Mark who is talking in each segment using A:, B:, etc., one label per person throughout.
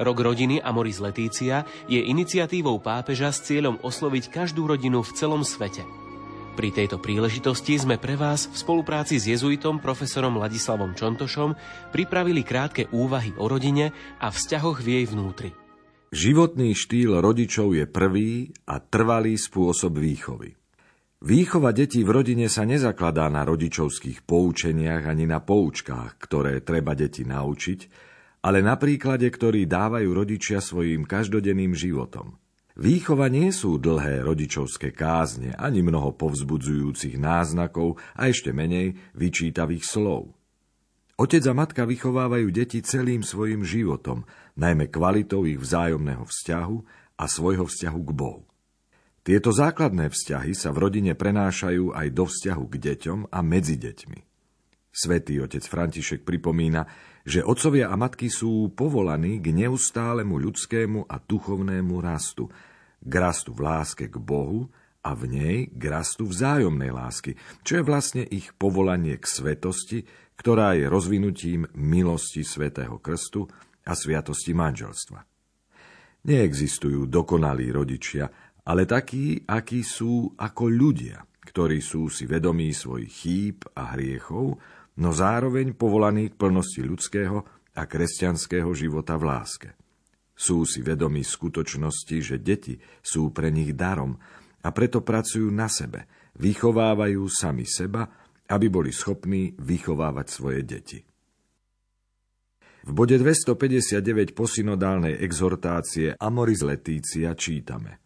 A: Rok rodiny Amoris Letícia je iniciatívou pápeža s cieľom osloviť každú rodinu v celom svete – pri tejto príležitosti sme pre vás v spolupráci s jezuitom profesorom Ladislavom Čontošom pripravili krátke úvahy o rodine a vzťahoch v jej vnútri.
B: Životný štýl rodičov je prvý a trvalý spôsob výchovy. Výchova detí v rodine sa nezakladá na rodičovských poučeniach ani na poučkách, ktoré treba deti naučiť, ale na príklade, ktorý dávajú rodičia svojim každodenným životom. Výchova nie sú dlhé rodičovské kázne, ani mnoho povzbudzujúcich náznakov a ešte menej vyčítavých slov. Otec a matka vychovávajú deti celým svojim životom, najmä kvalitou ich vzájomného vzťahu a svojho vzťahu k Bohu. Tieto základné vzťahy sa v rodine prenášajú aj do vzťahu k deťom a medzi deťmi. Svetý otec František pripomína, že otcovia a matky sú povolaní k neustálemu ľudskému a duchovnému rastu – k rastu v láske k Bohu a v nej k rastu vzájomnej lásky, čo je vlastne ich povolanie k svetosti, ktorá je rozvinutím milosti svätého Krstu a sviatosti manželstva. Neexistujú dokonalí rodičia, ale takí, akí sú ako ľudia, ktorí sú si vedomí svojich chýb a hriechov, no zároveň povolaní k plnosti ľudského a kresťanského života v láske. Sú si vedomí skutočnosti, že deti sú pre nich darom a preto pracujú na sebe, vychovávajú sami seba, aby boli schopní vychovávať svoje deti. V bode 259 posynodálnej exhortácie Amoris Letícia čítame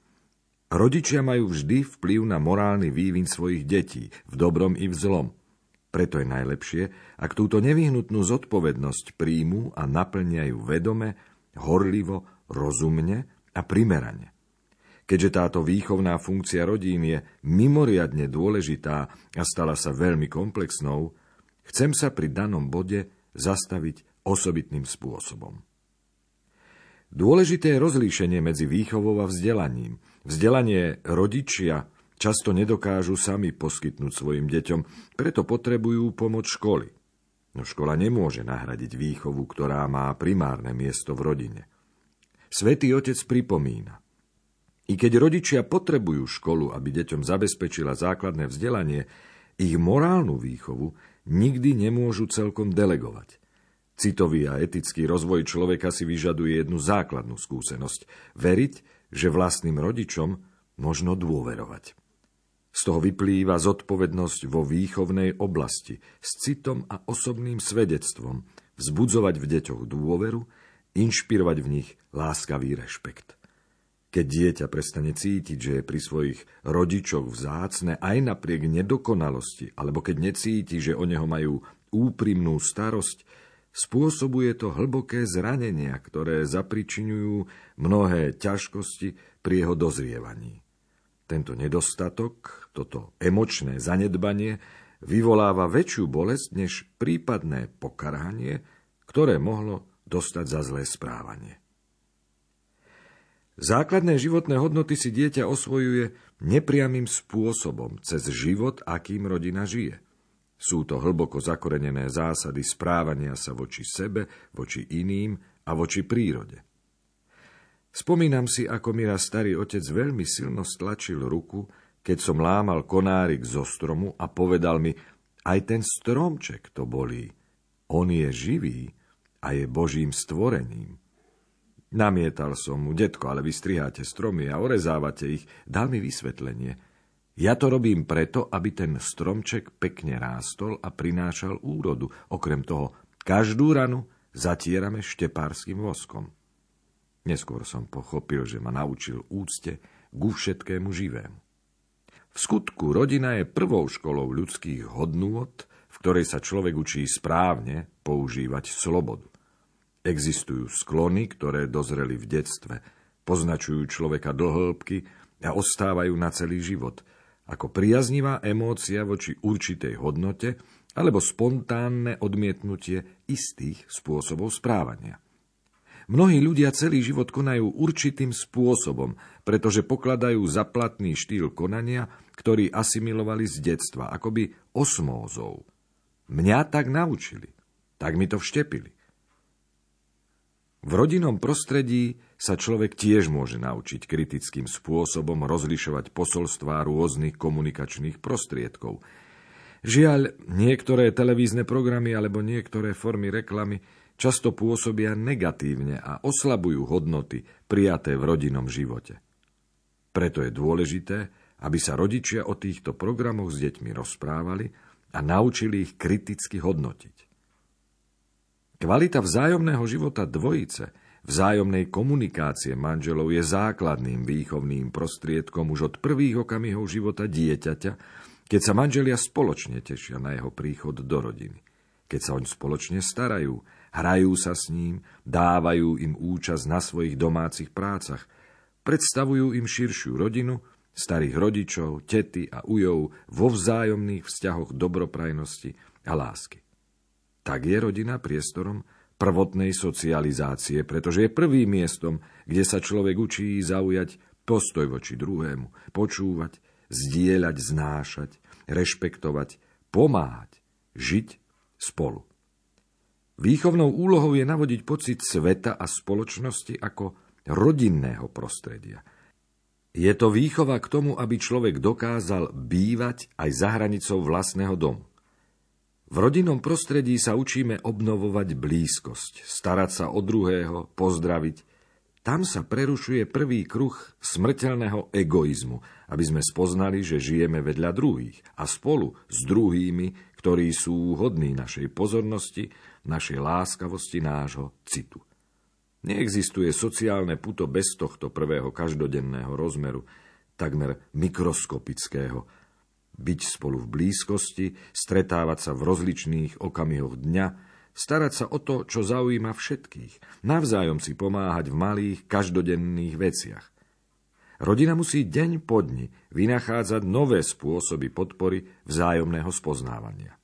B: Rodičia majú vždy vplyv na morálny vývin svojich detí, v dobrom i v zlom. Preto je najlepšie, ak túto nevyhnutnú zodpovednosť príjmu a naplňajú vedome, horlivo, rozumne a primerane. Keďže táto výchovná funkcia rodín je mimoriadne dôležitá a stala sa veľmi komplexnou, chcem sa pri danom bode zastaviť osobitným spôsobom. Dôležité je rozlíšenie medzi výchovou a vzdelaním. Vzdelanie rodičia často nedokážu sami poskytnúť svojim deťom, preto potrebujú pomoc školy. No škola nemôže nahradiť výchovu, ktorá má primárne miesto v rodine. Svetý otec pripomína. I keď rodičia potrebujú školu, aby deťom zabezpečila základné vzdelanie, ich morálnu výchovu nikdy nemôžu celkom delegovať. Citový a etický rozvoj človeka si vyžaduje jednu základnú skúsenosť. Veriť, že vlastným rodičom možno dôverovať. Z toho vyplýva zodpovednosť vo výchovnej oblasti s citom a osobným svedectvom, vzbudzovať v deťoch dôveru, inšpirovať v nich láskavý rešpekt. Keď dieťa prestane cítiť, že je pri svojich rodičoch vzácne aj napriek nedokonalosti, alebo keď necíti, že o neho majú úprimnú starosť, spôsobuje to hlboké zranenia, ktoré zapričiňujú mnohé ťažkosti pri jeho dozrievaní. Tento nedostatok, toto emočné zanedbanie vyvoláva väčšiu bolesť než prípadné pokarhanie, ktoré mohlo dostať za zlé správanie. Základné životné hodnoty si dieťa osvojuje nepriamým spôsobom cez život, akým rodina žije. Sú to hlboko zakorenené zásady správania sa voči sebe, voči iným a voči prírode. Spomínam si, ako mi raz starý otec veľmi silno stlačil ruku, keď som lámal konárik zo stromu a povedal mi, aj ten stromček to bolí. On je živý a je Božím stvorením. Namietal som mu, detko, ale vy striháte stromy a orezávate ich. Dal mi vysvetlenie. Ja to robím preto, aby ten stromček pekne rástol a prinášal úrodu. Okrem toho, každú ranu zatierame štepárským voskom. Neskôr som pochopil, že ma naučil úcte ku všetkému živému. V skutku rodina je prvou školou ľudských hodnôt, v ktorej sa človek učí správne používať slobodu. Existujú sklony, ktoré dozreli v detstve, poznačujú človeka do hĺbky a ostávajú na celý život, ako priaznivá emócia voči určitej hodnote alebo spontánne odmietnutie istých spôsobov správania. Mnohí ľudia celý život konajú určitým spôsobom, pretože pokladajú za platný štýl konania, ktorý asimilovali z detstva, akoby osmózou. Mňa tak naučili, tak mi to vštepili. V rodinnom prostredí sa človek tiež môže naučiť kritickým spôsobom rozlišovať posolstvá rôznych komunikačných prostriedkov. Žiaľ, niektoré televízne programy alebo niektoré formy reklamy často pôsobia negatívne a oslabujú hodnoty prijaté v rodinnom živote. Preto je dôležité, aby sa rodičia o týchto programoch s deťmi rozprávali a naučili ich kriticky hodnotiť. Kvalita vzájomného života dvojice, vzájomnej komunikácie manželov je základným výchovným prostriedkom už od prvých okamihov života dieťaťa, keď sa manželia spoločne tešia na jeho príchod do rodiny. Keď sa oň spoločne starajú, hrajú sa s ním, dávajú im účasť na svojich domácich prácach, predstavujú im širšiu rodinu, starých rodičov, tety a ujov vo vzájomných vzťahoch dobroprajnosti a lásky tak je rodina priestorom prvotnej socializácie, pretože je prvým miestom, kde sa človek učí zaujať postoj voči druhému, počúvať, zdieľať, znášať, rešpektovať, pomáhať, žiť spolu. Výchovnou úlohou je navodiť pocit sveta a spoločnosti ako rodinného prostredia. Je to výchova k tomu, aby človek dokázal bývať aj za hranicou vlastného domu. V rodinnom prostredí sa učíme obnovovať blízkosť, starať sa o druhého, pozdraviť. Tam sa prerušuje prvý kruh smrteľného egoizmu, aby sme spoznali, že žijeme vedľa druhých a spolu s druhými, ktorí sú hodní našej pozornosti, našej láskavosti, nášho citu. Neexistuje sociálne puto bez tohto prvého každodenného rozmeru, takmer mikroskopického, byť spolu v blízkosti, stretávať sa v rozličných okamihoch dňa, starať sa o to, čo zaujíma všetkých, navzájom si pomáhať v malých, každodenných veciach. Rodina musí deň po dni vynachádzať nové spôsoby podpory vzájomného spoznávania.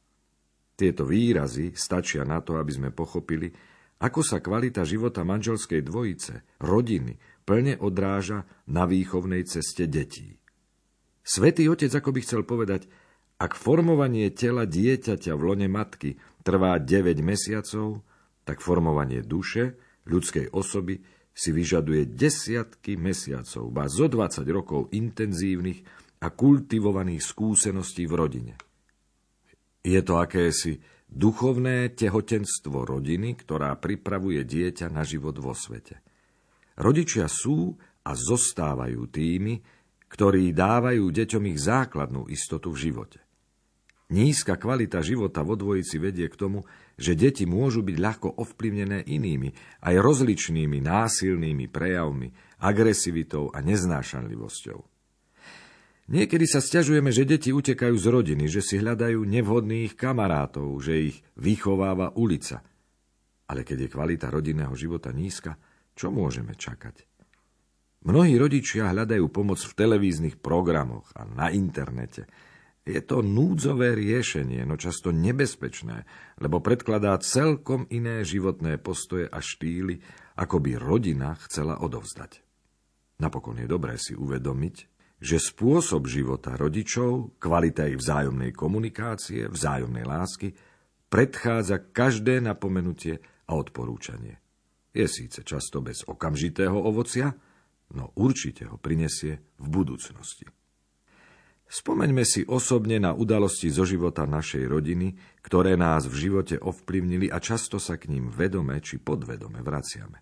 B: Tieto výrazy stačia na to, aby sme pochopili, ako sa kvalita života manželskej dvojice, rodiny, plne odráža na výchovnej ceste detí. Svetý otec ako by chcel povedať, ak formovanie tela dieťaťa v lone matky trvá 9 mesiacov, tak formovanie duše, ľudskej osoby, si vyžaduje desiatky mesiacov, ba zo 20 rokov intenzívnych a kultivovaných skúseností v rodine. Je to akési duchovné tehotenstvo rodiny, ktorá pripravuje dieťa na život vo svete. Rodičia sú a zostávajú tými, ktorí dávajú deťom ich základnú istotu v živote. Nízka kvalita života vo dvojici vedie k tomu, že deti môžu byť ľahko ovplyvnené inými, aj rozličnými násilnými prejavmi, agresivitou a neznášanlivosťou. Niekedy sa stiažujeme, že deti utekajú z rodiny, že si hľadajú nevhodných kamarátov, že ich vychováva ulica. Ale keď je kvalita rodinného života nízka, čo môžeme čakať? Mnohí rodičia hľadajú pomoc v televíznych programoch a na internete. Je to núdzové riešenie, no často nebezpečné, lebo predkladá celkom iné životné postoje a štýly, ako by rodina chcela odovzdať. Napokon je dobré si uvedomiť, že spôsob života rodičov, kvalita ich vzájomnej komunikácie, vzájomnej lásky, predchádza každé napomenutie a odporúčanie. Je síce často bez okamžitého ovocia, no určite ho prinesie v budúcnosti. Spomeňme si osobne na udalosti zo života našej rodiny, ktoré nás v živote ovplyvnili a často sa k ním vedome či podvedome vraciame.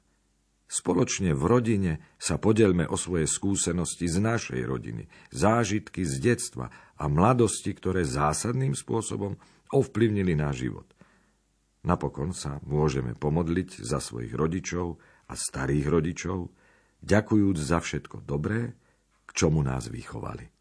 B: Spoločne v rodine sa podelme o svoje skúsenosti z našej rodiny, zážitky z detstva a mladosti, ktoré zásadným spôsobom ovplyvnili náš život. Napokon sa môžeme pomodliť za svojich rodičov a starých rodičov, ďakujúc za všetko dobré, k čomu nás vychovali.